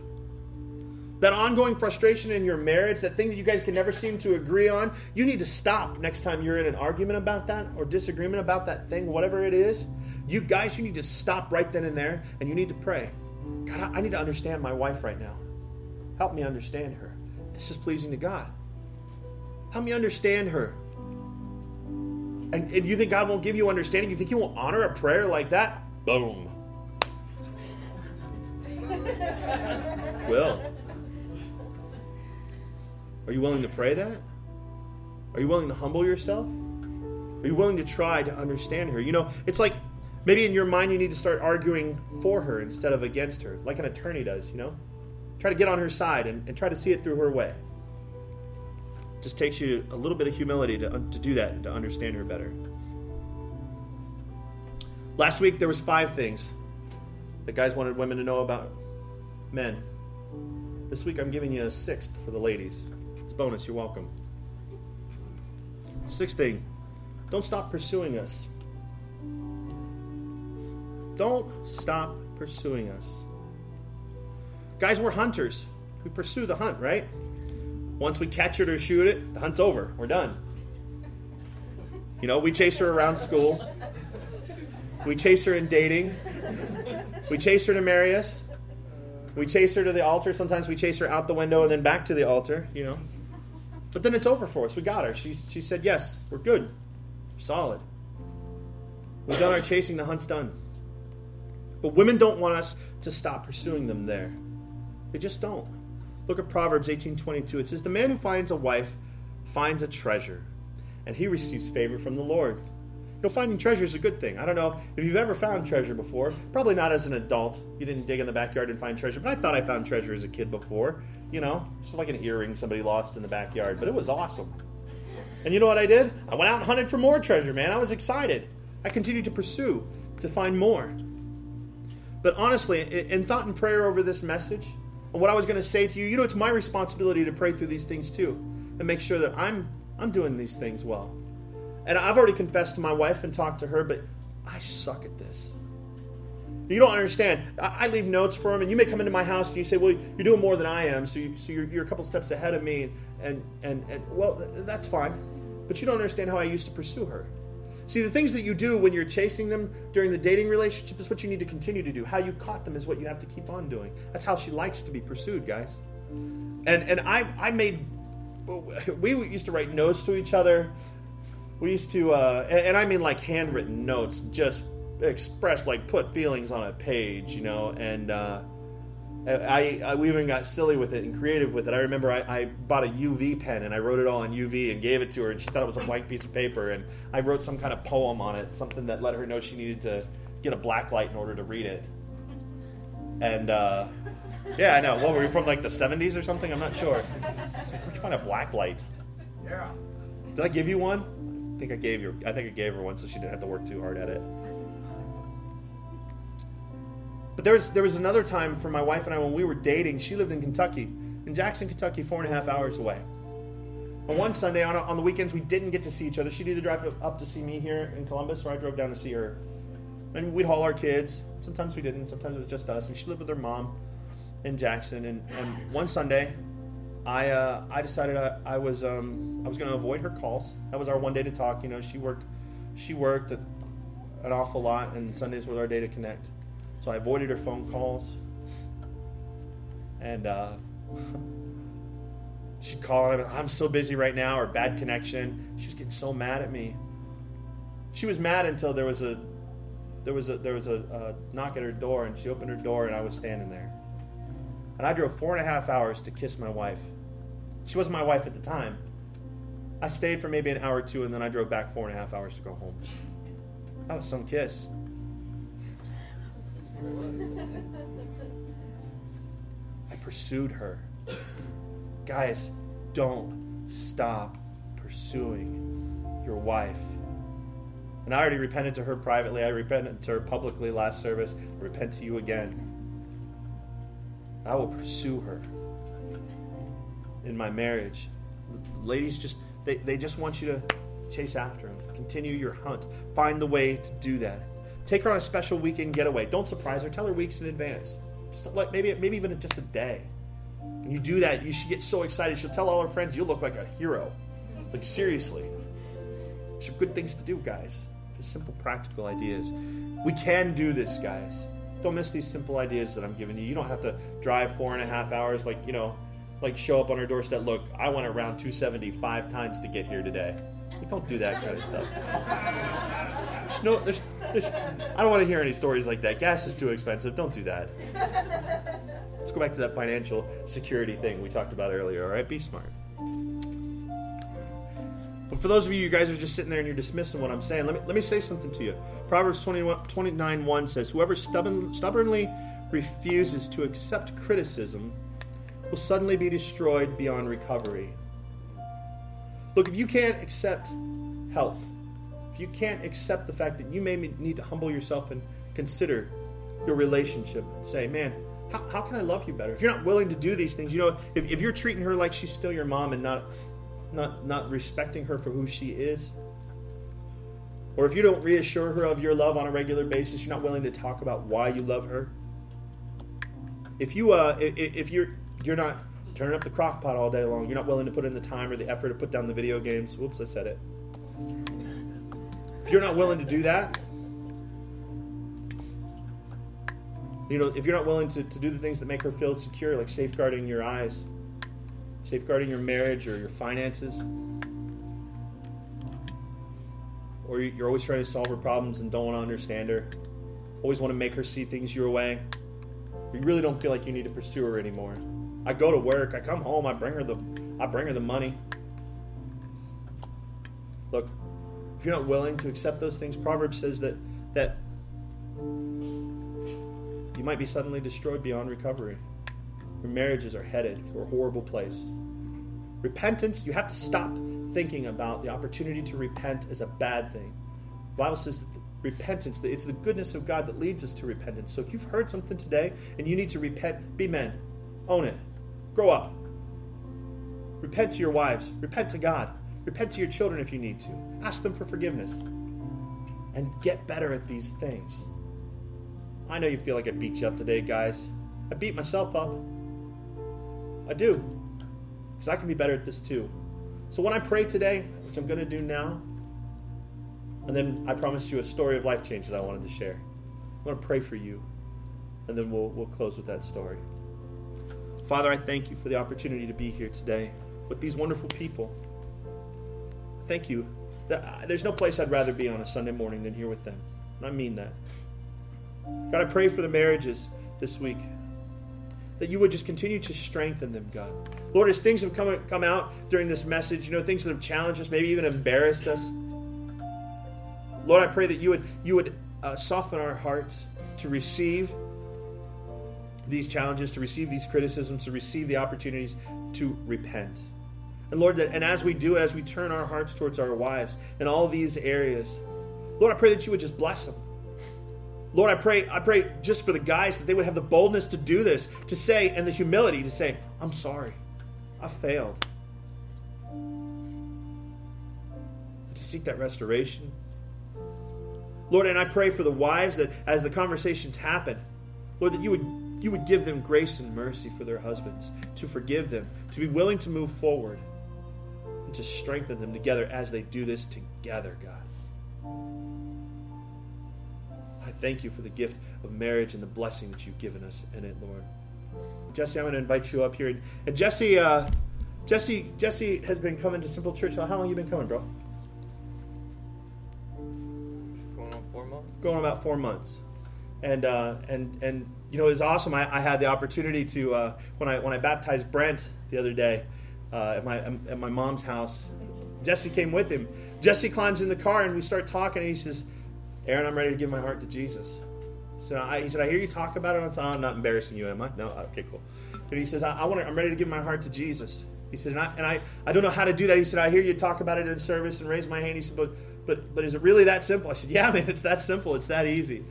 That ongoing frustration in your marriage, that thing that you guys can never seem to agree on, you need to stop next time you're in an argument about that or disagreement about that thing, whatever it is. You guys, you need to stop right then and there and you need to pray. God, I need to understand my wife right now. Help me understand her. This is pleasing to God. Help me understand her. And, and you think God won't give you understanding? You think He won't honor a prayer like that? Boom. Will. Are you willing to pray that? Are you willing to humble yourself? Are you willing to try to understand her? You know, it's like maybe in your mind you need to start arguing for her instead of against her, like an attorney does, you know? Try to get on her side and, and try to see it through her way. Just takes you a little bit of humility to, to do that and to understand her better. Last week there was five things that guys wanted women to know about men. This week I'm giving you a sixth for the ladies. It's bonus, you're welcome. Sixth thing don't stop pursuing us. Don't stop pursuing us. Guys, we're hunters. We pursue the hunt, right? Once we catch it or shoot it, the hunt's over. We're done. You know, we chase her around school. We chase her in dating. We chase her to marry us. We chase her to the altar. Sometimes we chase her out the window and then back to the altar, you know. But then it's over for us. We got her. She, she said, Yes, we're good. We're solid. We've done our chasing. The hunt's done. But women don't want us to stop pursuing them there. They just don't. Look at Proverbs 18:22. It says, "The man who finds a wife finds a treasure, and he receives favor from the Lord." You know, finding treasure is a good thing. I don't know if you've ever found treasure before. Probably not as an adult. You didn't dig in the backyard and find treasure, but I thought I found treasure as a kid before. You know, it's like an earring somebody lost in the backyard, but it was awesome. And you know what I did? I went out and hunted for more treasure, man. I was excited. I continued to pursue to find more. But honestly, in thought and prayer over this message, what I was going to say to you, you know, it's my responsibility to pray through these things too, and make sure that I'm I'm doing these things well. And I've already confessed to my wife and talked to her, but I suck at this. You don't understand. I, leave notes for him, and you may come into my house and you say, "Well, you're doing more than I am, so, you, so you're, you're a couple steps ahead of me." And, and and well, that's fine, but you don't understand how I used to pursue her. See, the things that you do when you're chasing them during the dating relationship is what you need to continue to do. How you caught them is what you have to keep on doing. That's how she likes to be pursued, guys. And and I I made we used to write notes to each other we used to, uh, and, I mean like handwritten notes, just express like put feelings on a page, you know, and. Uh, I, I, we even got silly with it and creative with it. I remember I, I, bought a UV pen and I wrote it all in UV and gave it to her, and she thought it was a blank piece of paper. And I wrote some kind of poem on it, something that let her know she needed to get a black light in order to read it. And uh, yeah, I know. What were we from, like the '70s or something? I'm not sure. Where'd you find a black light? Yeah. Did I give you one? I think I gave her. I think I gave her one so she didn't have to work too hard at it. But there was there was another time for my wife and I when we were dating. She lived in Kentucky, in Jackson, Kentucky, four and a half hours away. On one Sunday, on, on the weekends, we didn't get to see each other. She'd either drive up to see me here in Columbus, or I drove down to see her. And we'd haul our kids. Sometimes we didn't. Sometimes it was just us. And she lived with her mom in Jackson. And, and one Sunday, I uh, I decided I, I was um, I was going to avoid her calls. That was our one day to talk. You know, she worked she worked an awful lot, and Sundays was our day to connect. So I avoided her phone calls. And uh, she'd call and I'm so busy right now, or bad connection. She was getting so mad at me. She was mad until there was a there was a there was a, a knock at her door, and she opened her door, and I was standing there. And I drove four and a half hours to kiss my wife. She wasn't my wife at the time. I stayed for maybe an hour or two, and then I drove back four and a half hours to go home. That was some kiss. I pursued her. Guys, don't stop pursuing your wife. And I already repented to her privately. I repented to her publicly last service. I repent to you again. I will pursue her in my marriage. Ladies just they, they just want you to chase after him. Continue your hunt. Find the way to do that. Take her on a special weekend getaway. Don't surprise her. Tell her weeks in advance. Just like maybe maybe even just a day. And you do that, you should get so excited. She'll tell all her friends you look like a hero. Like seriously. These are good things to do, guys. Just simple practical ideas. We can do this, guys. Don't miss these simple ideas that I'm giving you. You don't have to drive four and a half hours like, you know, like show up on her doorstep. Look, I went around 275 times to get here today. Don't do that kind of stuff. There's no, there's, there's, I don't want to hear any stories like that. Gas is too expensive. Don't do that. Let's go back to that financial security thing we talked about earlier. All right, be smart. But for those of you, you guys are just sitting there and you're dismissing what I'm saying, let me, let me say something to you. Proverbs 21, 29 1 says, Whoever stubborn, stubbornly refuses to accept criticism will suddenly be destroyed beyond recovery. Look, if you can't accept help, if you can't accept the fact that you may need to humble yourself and consider your relationship, say, man, how, how can I love you better? If you're not willing to do these things, you know, if, if you're treating her like she's still your mom and not not not respecting her for who she is or if you don't reassure her of your love on a regular basis you're not willing to talk about why you love her if you uh if, if you're you're not turning up the crock pot all day long you're not willing to put in the time or the effort to put down the video games whoops i said it if you're not willing to do that you know if you're not willing to, to do the things that make her feel secure like safeguarding your eyes safeguarding your marriage or your finances. Or you're always trying to solve her problems and don't want to understand her. Always want to make her see things your way. You really don't feel like you need to pursue her anymore. I go to work, I come home, I bring her the I bring her the money. Look, if you're not willing to accept those things, Proverbs says that that you might be suddenly destroyed beyond recovery. Your marriages are headed for a horrible place. Repentance, you have to stop thinking about the opportunity to repent as a bad thing. The Bible says that repentance, that it's the goodness of God that leads us to repentance. So if you've heard something today and you need to repent, be men. Own it. Grow up. Repent to your wives. Repent to God. Repent to your children if you need to. Ask them for forgiveness. And get better at these things. I know you feel like I beat you up today, guys. I beat myself up. I do. Because I can be better at this too. So when I pray today, which I'm going to do now, and then I promised you a story of life change that I wanted to share. I want to pray for you, and then we'll, we'll close with that story. Father, I thank you for the opportunity to be here today with these wonderful people. Thank you. There's no place I'd rather be on a Sunday morning than here with them. And I mean that. God, I pray for the marriages this week that you would just continue to strengthen them, God. Lord, as things have come, come out during this message, you know, things that have challenged us, maybe even embarrassed us, Lord, I pray that you would, you would uh, soften our hearts to receive these challenges, to receive these criticisms, to receive the opportunities to repent. And Lord, that, and as we do, as we turn our hearts towards our wives in all these areas, Lord, I pray that you would just bless them. Lord, I pray, I pray just for the guys that they would have the boldness to do this, to say, and the humility to say, I'm sorry. I failed. To seek that restoration. Lord, and I pray for the wives that as the conversations happen, Lord, that you would you would give them grace and mercy for their husbands, to forgive them, to be willing to move forward, and to strengthen them together as they do this together, God. I thank you for the gift of marriage and the blessing that you've given us in it, Lord. Jesse, I'm going to invite you up here. And Jesse, uh, Jesse, Jesse has been coming to Simple Church. How long have you been coming, bro? Going on four months. Going on about four months. And uh, and and you know it was awesome. I, I had the opportunity to uh, when I when I baptized Brent the other day uh, at my at my mom's house. Jesse came with him. Jesse climbs in the car and we start talking. And he says, "Aaron, I'm ready to give my heart to Jesus." So I, he said, "I hear you talk about it." I'm not embarrassing you, am I? No. Okay, cool. But he says, "I, I want. I'm ready to give my heart to Jesus." He said, and I, and I, I don't know how to do that. He said, I hear you talk about it in service and raise my hand. He said, but, but, but is it really that simple? I said, yeah, man, it's that simple. It's that easy.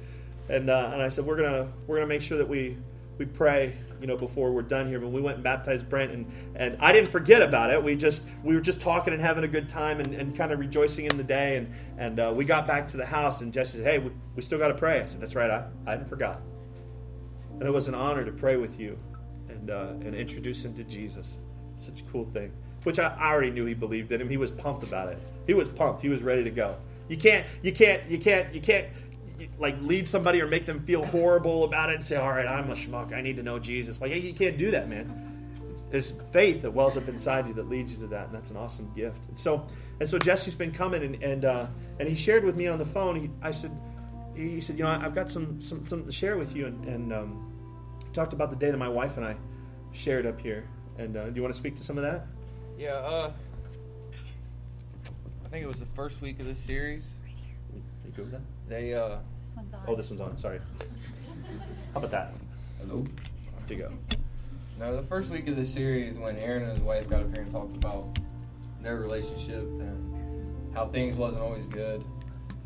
And, uh, and I said, we're gonna, we're gonna make sure that we, we pray, you know, before we're done here. But we went and baptized Brent, and, and I didn't forget about it. We just, we were just talking and having a good time and, and kind of rejoicing in the day. And, and uh, we got back to the house, and Jesse said, hey, we, we still got to pray. I said, that's right. I, I hadn't forgot. And it was an honor to pray with you and, uh, and introduce him to Jesus. Such a cool thing which I, already knew he believed in him. He was pumped about it. He was pumped. He was ready to go. You can't, you can't, you can't, you can't like lead somebody or make them feel horrible about it and say, "All right, I'm a schmuck. I need to know Jesus." Like you can't do that, man. There's faith that wells up inside you that leads you to that, and that's an awesome gift. And so, and so Jesse's been coming, and and uh, and he shared with me on the phone. He, I said, he said, you know, I've got some some something to share with you, and, and um, talked about the day that my wife and I shared up here. And uh, do you want to speak to some of that? Yeah, uh, I think it was the first week of this series. You good with that? They, uh, This one's on. Oh, this one's on. Sorry. How about that? hello. There you go. Now, the first week of the series, when Aaron and his wife got up here and talked about their relationship and how things wasn't always good,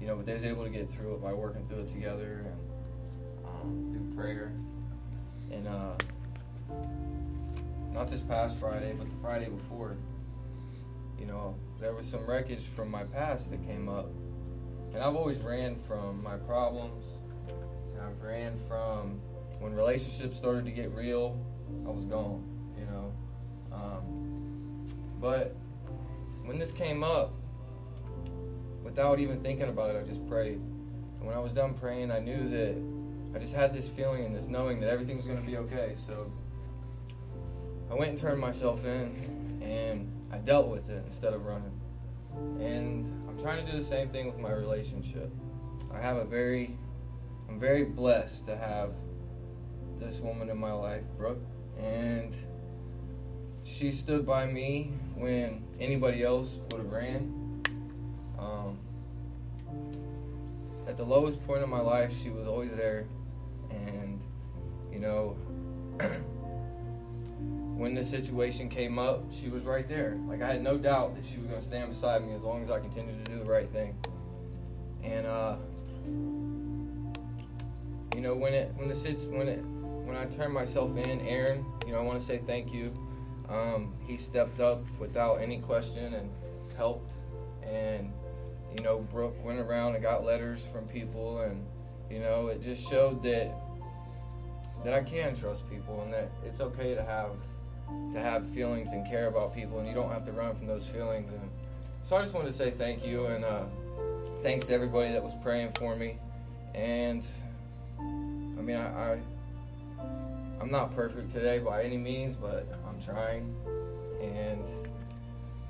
you know, but they was able to get through it by working through it together and um, through prayer. And uh, not this past Friday, but the Friday before, you know, there was some wreckage from my past that came up. And I've always ran from my problems. I've ran from when relationships started to get real, I was gone, you know. Um, but when this came up, without even thinking about it, I just prayed. And when I was done praying, I knew that I just had this feeling and this knowing that everything was going to be okay. So I went and turned myself in and I dealt with it instead of running. And I'm trying to do the same thing with my relationship. I have a very, I'm very blessed to have this woman in my life, Brooke, and she stood by me when anybody else would have ran. Um, at the lowest point of my life, she was always there, and you know, when this situation came up, she was right there. Like I had no doubt that she was going to stand beside me as long as I continued to do the right thing. And uh, you know, when it when the when it when I turned myself in, Aaron, you know, I want to say thank you. Um, he stepped up without any question and helped. And you know, Brooke went around and got letters from people, and you know, it just showed that that I can trust people and that it's okay to have to have feelings and care about people, and you don't have to run from those feelings. And so I just wanted to say thank you and uh, thanks to everybody that was praying for me. And I mean, I, I I'm not perfect today by any means, but I'm trying. And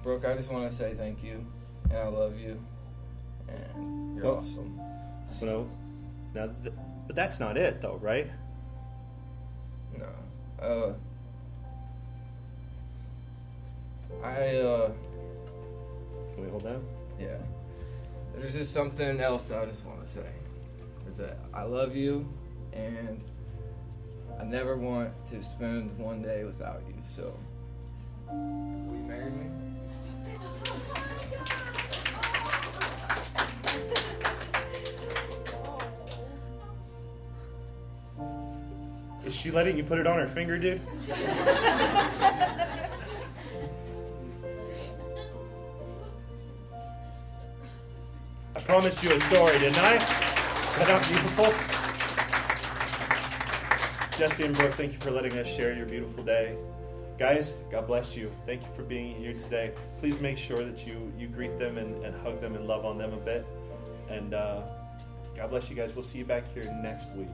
Brooke, I just want to say thank you, and I love you, and you're Well- awesome. So, now, th- but that's not it, though, right? No. Uh, I, uh, Can we hold that? yeah. There's just something else I just want to say. Is that I love you, and I never want to spend one day without you. So, will you marry me? Is she letting you put it on her finger, dude? promised you a story, didn't I? That beautiful? Jesse and Brooke, thank you for letting us share your beautiful day. Guys, God bless you. Thank you for being here today. Please make sure that you, you greet them and, and hug them and love on them a bit. And uh, God bless you guys. We'll see you back here next week.